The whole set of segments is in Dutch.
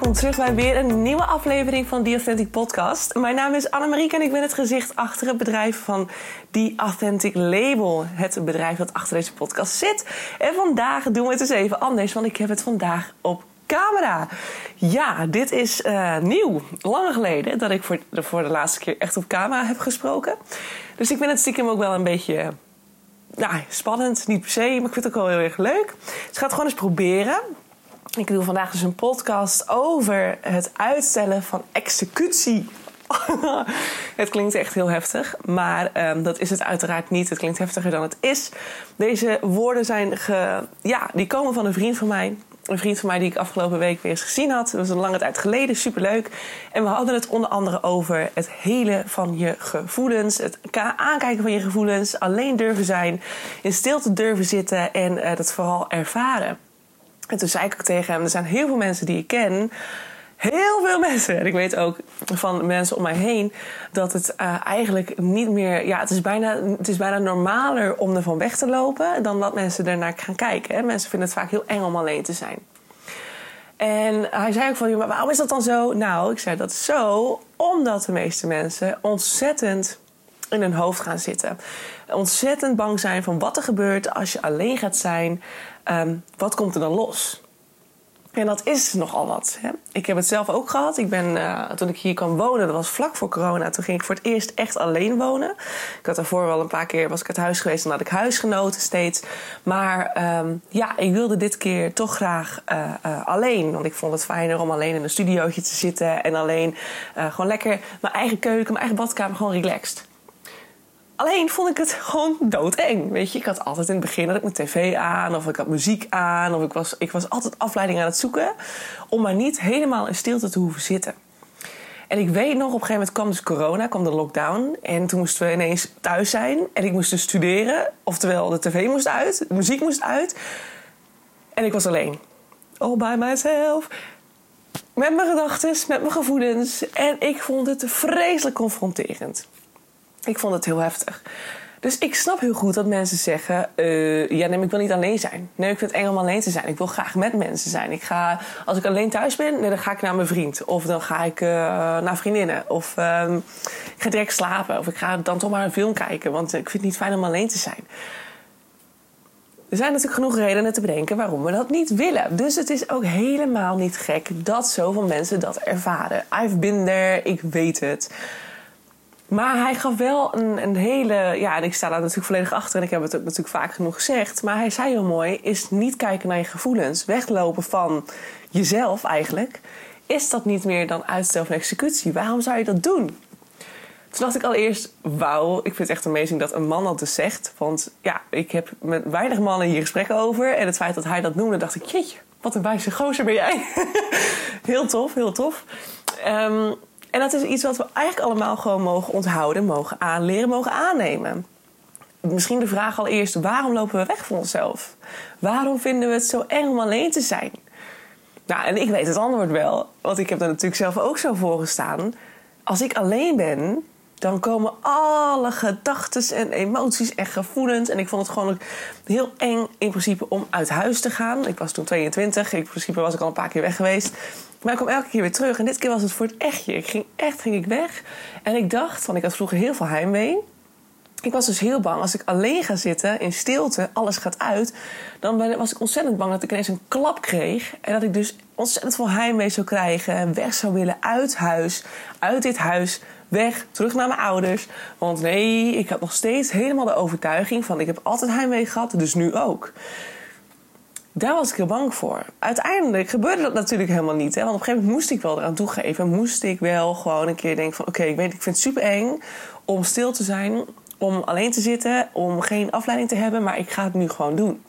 welkom terug bij weer een nieuwe aflevering van The Authentic Podcast. Mijn naam is Annemarieke en ik ben het gezicht achter het bedrijf van The Authentic Label. Het bedrijf dat achter deze podcast zit. En vandaag doen we het eens even anders, want ik heb het vandaag op camera. Ja, dit is uh, nieuw. Lang geleden dat ik voor de, voor de laatste keer echt op camera heb gesproken. Dus ik vind het stiekem ook wel een beetje nou, spannend. Niet per se, maar ik vind het ook wel heel erg leuk. Dus het gewoon eens proberen. Ik doe vandaag dus een podcast over het uitstellen van executie. het klinkt echt heel heftig, maar um, dat is het uiteraard niet. Het klinkt heftiger dan het is. Deze woorden zijn ja, die komen van een vriend van mij. Een vriend van mij die ik afgelopen week weer eens gezien had. Dat was een lange tijd geleden, superleuk. En we hadden het onder andere over het helen van je gevoelens. Het aankijken van je gevoelens. Alleen durven zijn. In stilte durven zitten en uh, dat vooral ervaren. En toen zei ik ook tegen hem: er zijn heel veel mensen die ik ken. Heel veel mensen. En ik weet ook van mensen om mij heen dat het uh, eigenlijk niet meer. Ja, het is, bijna, het is bijna normaler om ervan weg te lopen dan dat mensen ernaar gaan kijken. Hè. Mensen vinden het vaak heel eng om alleen te zijn. En hij zei ook van, maar waarom is dat dan zo? Nou, ik zei dat zo omdat de meeste mensen ontzettend in hun hoofd gaan zitten. Ontzettend bang zijn van wat er gebeurt als je alleen gaat zijn. Um, wat komt er dan los? En dat is nogal wat. Hè? Ik heb het zelf ook gehad. Ik ben, uh, toen ik hier kwam wonen, dat was vlak voor corona. Toen ging ik voor het eerst echt alleen wonen. Ik had daarvoor wel een paar keer was ik uit huis geweest en had ik huisgenoten steeds. Maar um, ja, ik wilde dit keer toch graag uh, uh, alleen. Want ik vond het fijner om alleen in een studiootje te zitten en alleen gewoon lekker mijn eigen keuken, mijn eigen badkamer, gewoon relaxed. Alleen vond ik het gewoon doodeng. Weet je, ik had altijd in het begin dat ik mijn tv aan, of ik had muziek aan, of ik was, ik was altijd afleiding aan het zoeken. Om maar niet helemaal in stilte te hoeven zitten. En ik weet nog, op een gegeven moment kwam dus corona, kwam de lockdown. En toen moesten we ineens thuis zijn. En ik moest dus studeren. Oftewel, de tv moest uit, de muziek moest uit. En ik was alleen. All by myself. Met mijn gedachten, met mijn gevoelens. En ik vond het vreselijk confronterend. Ik vond het heel heftig. Dus ik snap heel goed dat mensen zeggen: uh, Ja, nee, ik wil niet alleen zijn. Nee, ik vind het eng om alleen te zijn. Ik wil graag met mensen zijn. Ik ga, als ik alleen thuis ben, dan ga ik naar mijn vriend. Of dan ga ik uh, naar vriendinnen. Of uh, ik ga direct slapen. Of ik ga dan toch maar een film kijken. Want ik vind het niet fijn om alleen te zijn. Er zijn natuurlijk genoeg redenen te bedenken waarom we dat niet willen. Dus het is ook helemaal niet gek dat zoveel mensen dat ervaren. I've been there, ik weet het. Maar hij gaf wel een, een hele. Ja, en ik sta daar natuurlijk volledig achter en ik heb het ook natuurlijk vaak genoeg gezegd. Maar hij zei heel mooi: is niet kijken naar je gevoelens, weglopen van jezelf eigenlijk. Is dat niet meer dan uitstel van executie? Waarom zou je dat doen? Toen dacht ik allereerst, wauw, ik vind het echt amazing dat een man dat dus zegt. Want ja, ik heb met weinig mannen hier gesprekken over. En het feit dat hij dat noemde, dacht ik, jeetje, wat een wijze gozer ben jij. heel tof, heel tof. Um, en dat is iets wat we eigenlijk allemaal gewoon mogen onthouden, mogen aanleren, mogen aannemen. Misschien de vraag al eerst: waarom lopen we weg van onszelf? Waarom vinden we het zo eng om alleen te zijn? Nou, en ik weet het antwoord wel, want ik heb er natuurlijk zelf ook zo voor gestaan. Als ik alleen ben, dan komen alle gedachten en emoties en gevoelens. En ik vond het gewoon heel eng in principe om uit huis te gaan. Ik was toen 22, in principe was ik al een paar keer weg geweest. Maar ik kwam elke keer weer terug. En dit keer was het voor het echtje. Ik ging echt ging ik weg. En ik dacht, want ik had vroeger heel veel heimwee. Ik was dus heel bang, als ik alleen ga zitten in stilte, alles gaat uit, dan was ik ontzettend bang dat ik ineens een klap kreeg. En dat ik dus ontzettend veel heimwee zou krijgen en weg zou willen uit huis, uit dit huis, weg, terug naar mijn ouders. Want nee, ik had nog steeds helemaal de overtuiging van ik heb altijd heimwee gehad, dus nu ook. Daar was ik heel bang voor. Uiteindelijk gebeurde dat natuurlijk helemaal niet. Hè? Want op een gegeven moment moest ik wel eraan toegeven. Moest ik wel gewoon een keer denken van... oké, ik weet, ik vind het super eng om stil te zijn. Om alleen te zitten. Om geen afleiding te hebben. Maar ik ga het nu gewoon doen.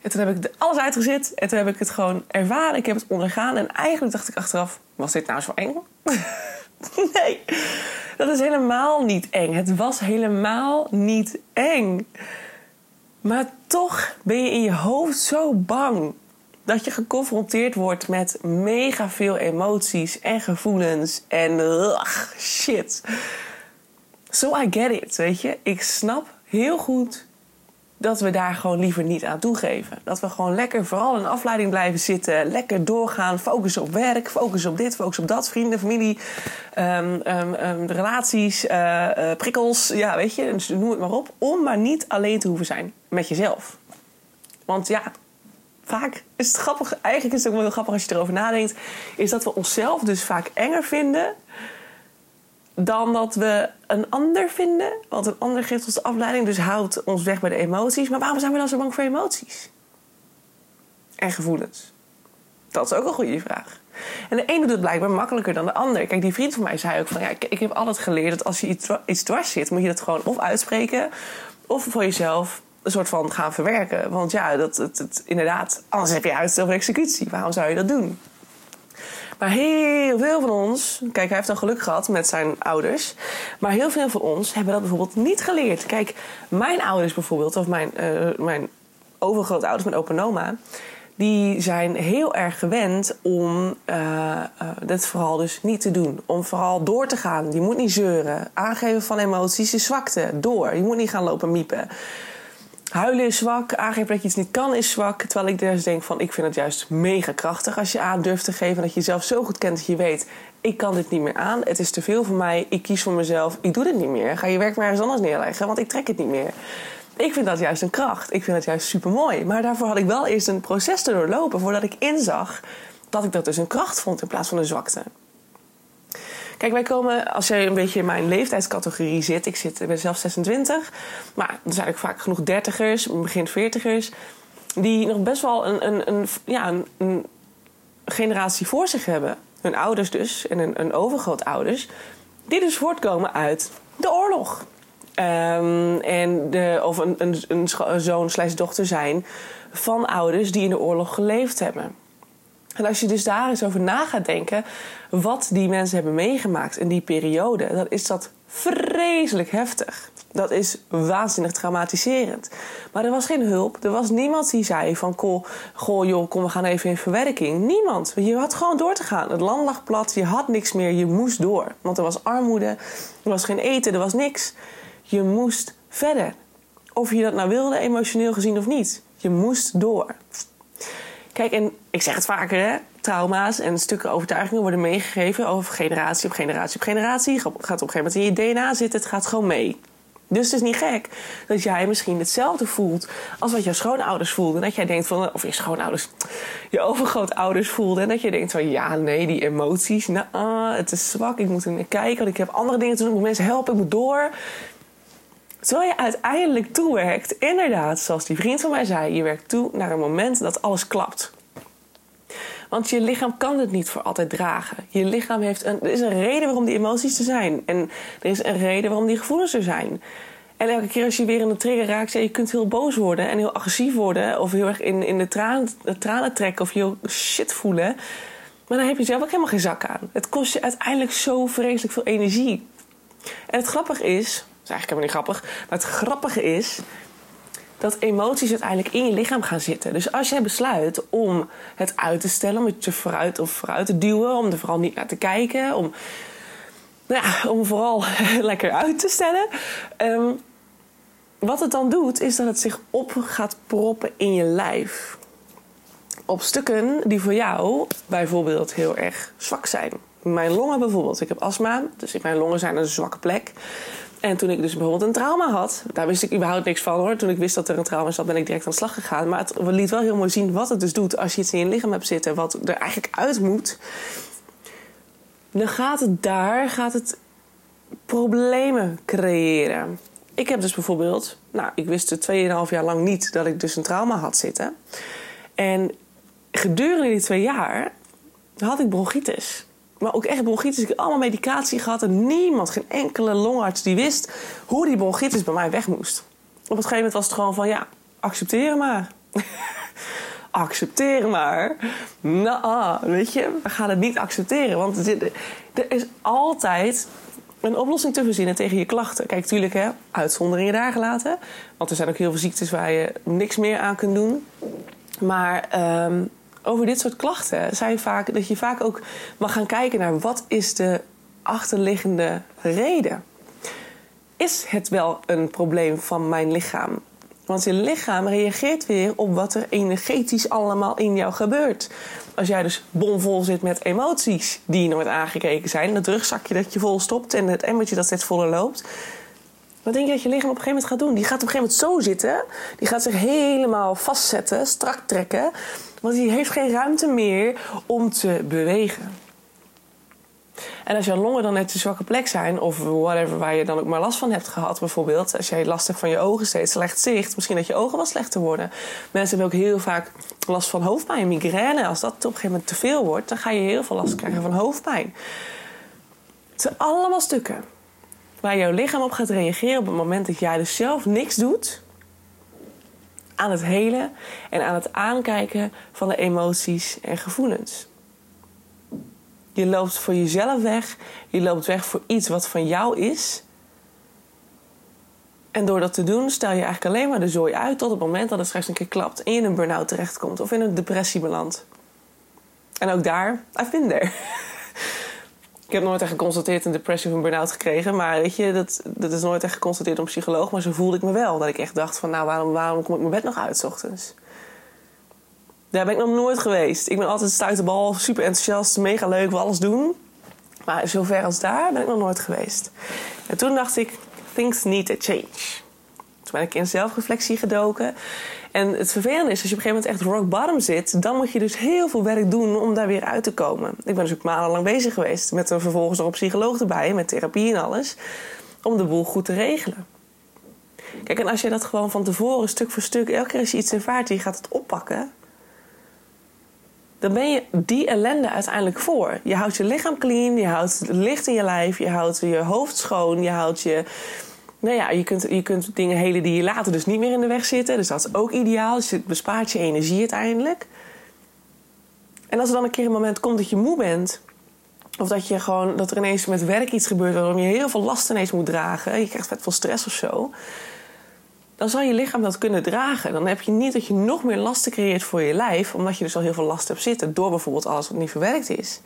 En toen heb ik alles uitgezet. En toen heb ik het gewoon ervaren. Ik heb het ondergaan. En eigenlijk dacht ik achteraf... was dit nou zo eng? nee, dat is helemaal niet eng. Het was helemaal niet eng. Maar toch ben je in je hoofd zo bang dat je geconfronteerd wordt met mega veel emoties en gevoelens en ugh, shit. So I get it, weet je. Ik snap heel goed dat we daar gewoon liever niet aan toegeven. Dat we gewoon lekker vooral in afleiding blijven zitten. Lekker doorgaan. Focussen op werk. Focussen op dit. Focussen op dat. Vrienden, familie. Um, um, relaties. Uh, prikkels. Ja, weet je. Dus noem het maar op. Om maar niet alleen te hoeven zijn met jezelf. Want ja, vaak is het grappig. Eigenlijk is het ook wel heel grappig als je erover nadenkt. Is dat we onszelf dus vaak enger vinden dan dat we een ander vinden. Want een ander geeft ons de afleiding, dus houdt ons weg bij de emoties. Maar waarom zijn we dan zo bang voor emoties? En gevoelens? Dat is ook een goede vraag. En de ene doet het blijkbaar makkelijker dan de ander. Kijk, die vriend van mij zei ook van... ja, ik, ik heb altijd geleerd dat als je iets, iets dwars zit... moet je dat gewoon of uitspreken... of voor jezelf een soort van gaan verwerken. Want ja, dat, het, inderdaad, anders heb je uitstel voor executie. Waarom zou je dat doen? Maar heel veel van ons, kijk, hij heeft dan geluk gehad met zijn ouders. Maar heel veel van ons hebben dat bijvoorbeeld niet geleerd. Kijk, mijn ouders bijvoorbeeld, of mijn, uh, mijn overgrootouders, mijn opa en oma die zijn heel erg gewend om uh, uh, dit vooral dus niet te doen. Om vooral door te gaan. Je moet niet zeuren. Aangeven van emoties is zwakte. Door. Je moet niet gaan lopen miepen. Huilen is zwak, aangeven dat je iets niet kan is zwak. Terwijl ik dus denk van, ik vind het juist mega krachtig als je aan durft te geven. Dat je jezelf zo goed kent dat je weet, ik kan dit niet meer aan. Het is te veel voor mij, ik kies voor mezelf, ik doe dit niet meer. Ga je werk maar ergens anders neerleggen, want ik trek het niet meer. Ik vind dat juist een kracht. Ik vind dat juist super mooi. Maar daarvoor had ik wel eerst een proces te doorlopen voordat ik inzag dat ik dat dus een kracht vond in plaats van een zwakte. Kijk, wij komen, als je een beetje in mijn leeftijdscategorie zit, ik zit, ik ben zelf 26, maar er zijn ook vaak genoeg dertigers, begin veertigers, die nog best wel een, een, een ja, een, generatie voor zich hebben. Hun ouders dus, en een, een overgrootouders, die dus voortkomen uit de oorlog. Um, en de, of een, een, een zoon slash dochter zijn van ouders die in de oorlog geleefd hebben. En als je dus daar eens over na gaat denken, wat die mensen hebben meegemaakt in die periode, dan is dat vreselijk heftig. Dat is waanzinnig traumatiserend. Maar er was geen hulp. Er was niemand die zei van... Goh, goh joh, kom, we gaan even in verwerking. Niemand. Je had gewoon door te gaan. Het land lag plat. Je had niks meer. Je moest door. Want er was armoede. Er was geen eten. Er was niks. Je moest verder. Of je dat nou wilde, emotioneel gezien of niet. Je moest door. Kijk, en ik zeg het vaker, hè? trauma's en stukken overtuigingen worden meegegeven over generatie op generatie op generatie. Het gaat op een gegeven moment in je DNA zitten, het gaat gewoon mee. Dus het is niet gek dat jij misschien hetzelfde voelt als wat jouw schoonouders voelden. Dat jij denkt van, of je schoonouders, je overgrootouders voelden. En dat je denkt van, ja, nee, die emoties, nou, het is zwak, ik moet er naar kijken, want ik heb andere dingen te doen, ik moet mensen helpen, ik moet door. Terwijl je uiteindelijk toewerkt, inderdaad, zoals die vriend van mij zei, je werkt toe naar een moment dat alles klapt. Want je lichaam kan het niet voor altijd dragen. Je lichaam heeft een. Er is een reden waarom die emoties er zijn. En er is een reden waarom die gevoelens er zijn. En elke keer als je weer in een trigger raakt, je kunt heel boos worden en heel agressief worden. Of heel erg in, in de, tranen, de tranen trekken of heel shit voelen. Maar dan heb je zelf ook helemaal geen zak aan. Het kost je uiteindelijk zo vreselijk veel energie. En het grappige is, eigenlijk helemaal niet grappig. Maar het grappige is dat emoties uiteindelijk in je lichaam gaan zitten. Dus als jij besluit om het uit te stellen, om het je vooruit of vooruit te duwen, om er vooral niet naar te kijken, om, nou ja, om vooral lekker uit te stellen. Ehm, wat het dan doet, is dat het zich op gaat proppen in je lijf. Op stukken die voor jou bijvoorbeeld heel erg zwak zijn. Mijn longen bijvoorbeeld. Ik heb astma, dus mijn longen zijn een zwakke plek. En toen ik dus bijvoorbeeld een trauma had, daar wist ik überhaupt niks van hoor. Toen ik wist dat er een trauma zat, ben ik direct aan de slag gegaan. Maar het liet wel heel mooi zien wat het dus doet als je iets in je lichaam hebt zitten, wat er eigenlijk uit moet. Dan gaat het daar, gaat het problemen creëren. Ik heb dus bijvoorbeeld, nou, ik wist er 2,5 jaar lang niet dat ik dus een trauma had zitten. En gedurende die twee jaar had ik bronchitis maar ook echt bronchitis. Ik heb allemaal medicatie gehad en niemand, geen enkele longarts die wist hoe die bronchitis bij mij weg moest. Op een gegeven moment was het gewoon van ja, accepteren maar. accepteren maar. Nou, ah, weet je, we gaan het niet accepteren. Want er is altijd een oplossing te verzinnen tegen je klachten. Kijk, tuurlijk, hè, uitzonderingen daar gelaten. Want er zijn ook heel veel ziektes waar je niks meer aan kunt doen. Maar um, over dit soort klachten zijn vaak dat je vaak ook mag gaan kijken naar wat is de achterliggende reden. Is het wel een probleem van mijn lichaam? Want je lichaam reageert weer op wat er energetisch allemaal in jou gebeurt. Als jij dus bomvol zit met emoties die nooit aangekeken zijn, het rugzakje dat je vol stopt en het emmertje dat steeds voller loopt. Wat denk je dat je lichaam op een gegeven moment gaat doen? Die gaat op een gegeven moment zo zitten. Die gaat zich helemaal vastzetten, strak trekken. Want die heeft geen ruimte meer om te bewegen. En als jouw longen dan net een zwakke plek zijn, of whatever waar je dan ook maar last van hebt gehad, bijvoorbeeld, als jij last hebt van je ogen steeds, slecht zicht, misschien dat je ogen wel slechter worden. Mensen hebben ook heel vaak last van hoofdpijn, migraine. Als dat op een gegeven moment te veel wordt, dan ga je heel veel last krijgen van hoofdpijn. Het zijn allemaal stukken waar jouw lichaam op gaat reageren op het moment dat jij dus zelf niks doet aan het helen en aan het aankijken van de emoties en gevoelens. Je loopt voor jezelf weg. Je loopt weg voor iets wat van jou is. En door dat te doen stel je eigenlijk alleen maar de zooi uit tot het moment dat het straks een keer klapt en je in een burn-out terechtkomt of in een depressie belandt. En ook daar, I've been there. ik heb nooit echt geconstateerd een depressie of een burn-out gekregen, maar weet je, dat, dat is nooit echt geconstateerd door een psycholoog, maar zo voelde ik me wel. Dat ik echt dacht van, nou, waarom, waarom kom ik mijn bed nog uit s ochtends? Daar ben ik nog nooit geweest. Ik ben altijd stuiterbal, super enthousiast, mega leuk, we alles doen. Maar zover als daar ben ik nog nooit geweest. En toen dacht ik, things need a change. Toen ben ik in zelfreflectie gedoken. En het vervelende is, als je op een gegeven moment echt rock bottom zit... dan moet je dus heel veel werk doen om daar weer uit te komen. Ik ben dus ook maandenlang bezig geweest. Met er vervolgens nog een psycholoog erbij, met therapie en alles. Om de boel goed te regelen. Kijk, en als je dat gewoon van tevoren, stuk voor stuk... elke keer als je iets ervaart, je gaat het oppakken dan ben je die ellende uiteindelijk voor. Je houdt je lichaam clean, je houdt licht in je lijf, je houdt je hoofd schoon, je houdt je. Nou ja, je kunt, je kunt dingen helen die je later dus niet meer in de weg zitten. Dus dat is ook ideaal. Dus het bespaart je energie uiteindelijk. En als er dan een keer een moment komt dat je moe bent. Of dat, je gewoon, dat er ineens met werk iets gebeurt waarom je heel veel last ineens moet dragen. Je krijgt vet veel stress of zo dan zal je lichaam dat kunnen dragen. Dan heb je niet dat je nog meer lasten creëert voor je lijf, omdat je dus al heel veel last hebt zitten door bijvoorbeeld alles wat niet verwerkt is.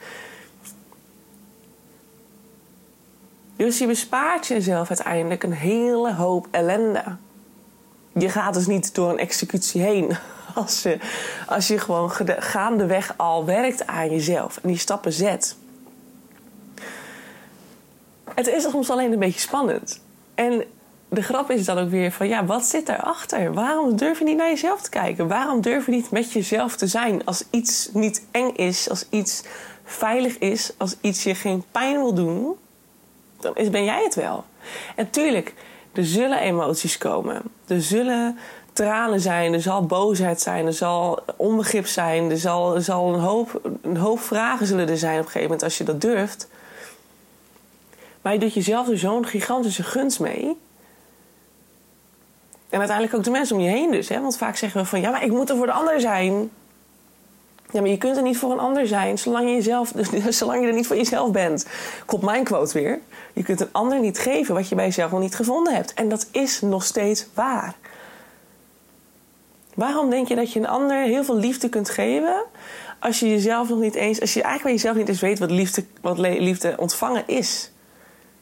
Dus je bespaart jezelf uiteindelijk een hele hoop ellende. Je gaat dus niet door een executie heen als je, als je gewoon gaandeweg al werkt aan jezelf en die stappen zet. Het is soms alleen een beetje spannend. En de grap is dan ook weer van ja, wat zit daarachter? Waarom durf je niet naar jezelf te kijken? Waarom durf je niet met jezelf te zijn als iets niet eng is, als iets veilig is, als iets je geen pijn wil doen? Is, ben jij het wel. En tuurlijk, er zullen emoties komen. Er zullen tranen zijn, er zal boosheid zijn, er zal onbegrip zijn, er zal, zal een, hoop, een hoop vragen zullen er zijn op een gegeven moment als je dat durft. Maar je doet jezelf er zo'n gigantische gunst mee en uiteindelijk ook de mensen om je heen dus. Hè? Want vaak zeggen we van ja, maar ik moet er voor de ander zijn. Ja, maar je kunt er niet voor een ander zijn zolang je, jezelf, zolang je er niet voor jezelf bent. Komt mijn quote weer. Je kunt een ander niet geven wat je bij jezelf nog niet gevonden hebt. En dat is nog steeds waar. Waarom denk je dat je een ander heel veel liefde kunt geven als je jezelf nog niet eens, als je eigenlijk bij jezelf niet eens weet wat liefde, wat liefde ontvangen is?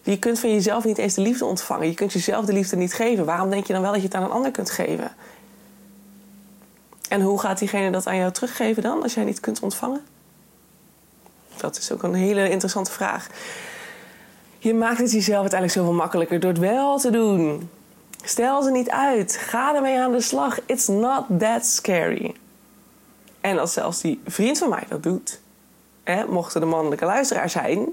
Je kunt van jezelf niet eens de liefde ontvangen. Je kunt jezelf de liefde niet geven. Waarom denk je dan wel dat je het aan een ander kunt geven? En hoe gaat diegene dat aan jou teruggeven dan, als jij niet kunt ontvangen? Dat is ook een hele interessante vraag. Je maakt het jezelf uiteindelijk zoveel makkelijker door het wel te doen. Stel ze niet uit. Ga ermee aan de slag. It's not that scary. En als zelfs die vriend van mij dat doet, hè, mochten de mannelijke luisteraar zijn,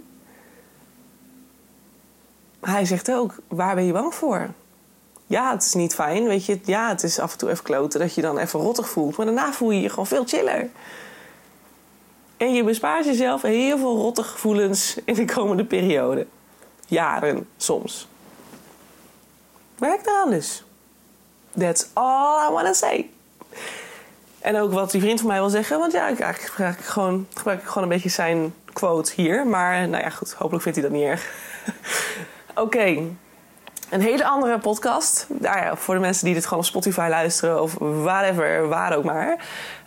hij zegt ook, waar ben je bang voor? Ja, het is niet fijn, weet je. Ja, het is af en toe even kloten dat je dan even rottig voelt. Maar daarna voel je je gewoon veel chiller. En je bespaart jezelf heel veel rottige gevoelens in de komende periode. Jaren soms. Werk eraan dus. That's all I want to say. En ook wat die vriend van mij wil zeggen. Want ja, ik, eigenlijk gebruik ik gewoon, gebruik ik gewoon een beetje zijn quote hier. Maar nou ja, goed. Hopelijk vindt hij dat niet erg. Oké. Een hele andere podcast. Nou ja, voor de mensen die dit gewoon op Spotify luisteren of whatever, waar ook maar.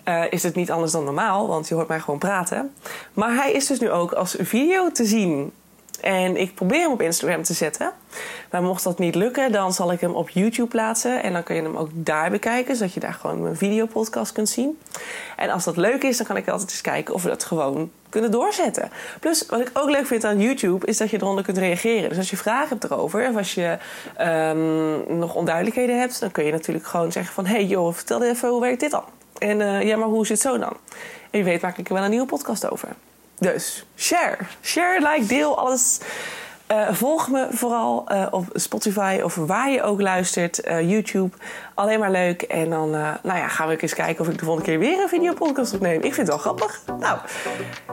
Uh, is het niet anders dan normaal, want je hoort mij gewoon praten. Maar hij is dus nu ook als video te zien. En ik probeer hem op Instagram te zetten. Maar mocht dat niet lukken, dan zal ik hem op YouTube plaatsen. En dan kun je hem ook daar bekijken, zodat je daar gewoon mijn videopodcast kunt zien. En als dat leuk is, dan kan ik altijd eens kijken of we dat gewoon kunnen doorzetten. Plus, wat ik ook leuk vind aan YouTube, is dat je eronder kunt reageren. Dus als je vragen hebt erover, of als je um, nog onduidelijkheden hebt, dan kun je natuurlijk gewoon zeggen van... hey joh, vertel even, hoe werkt dit dan? En uh, ja, maar hoe zit zo dan? En je weet maak ik er wel een nieuwe podcast over. Dus share. Share, like, deel, alles. Uh, volg me vooral uh, op Spotify of waar je ook luistert. Uh, YouTube. Alleen maar leuk. En dan nou ja, gaan we eens kijken of ik de volgende keer weer een videopodcast opneem. Ik vind het wel grappig. Nou,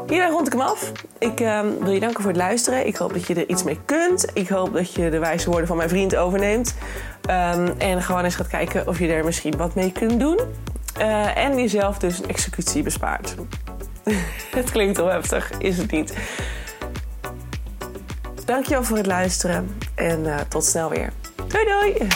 hierbij rond ik hem af. Ik ehm, wil je danken voor het luisteren. Ik hoop dat je er iets mee kunt. Ik hoop dat je de wijze woorden van mijn vriend overneemt. Um, en gewoon eens gaat kijken of je er misschien wat mee kunt doen. en jezelf dus een executie bespaart. het klinkt wel heftig, is het niet. Dankjewel voor het luisteren en uh, tot snel weer. Doei doei!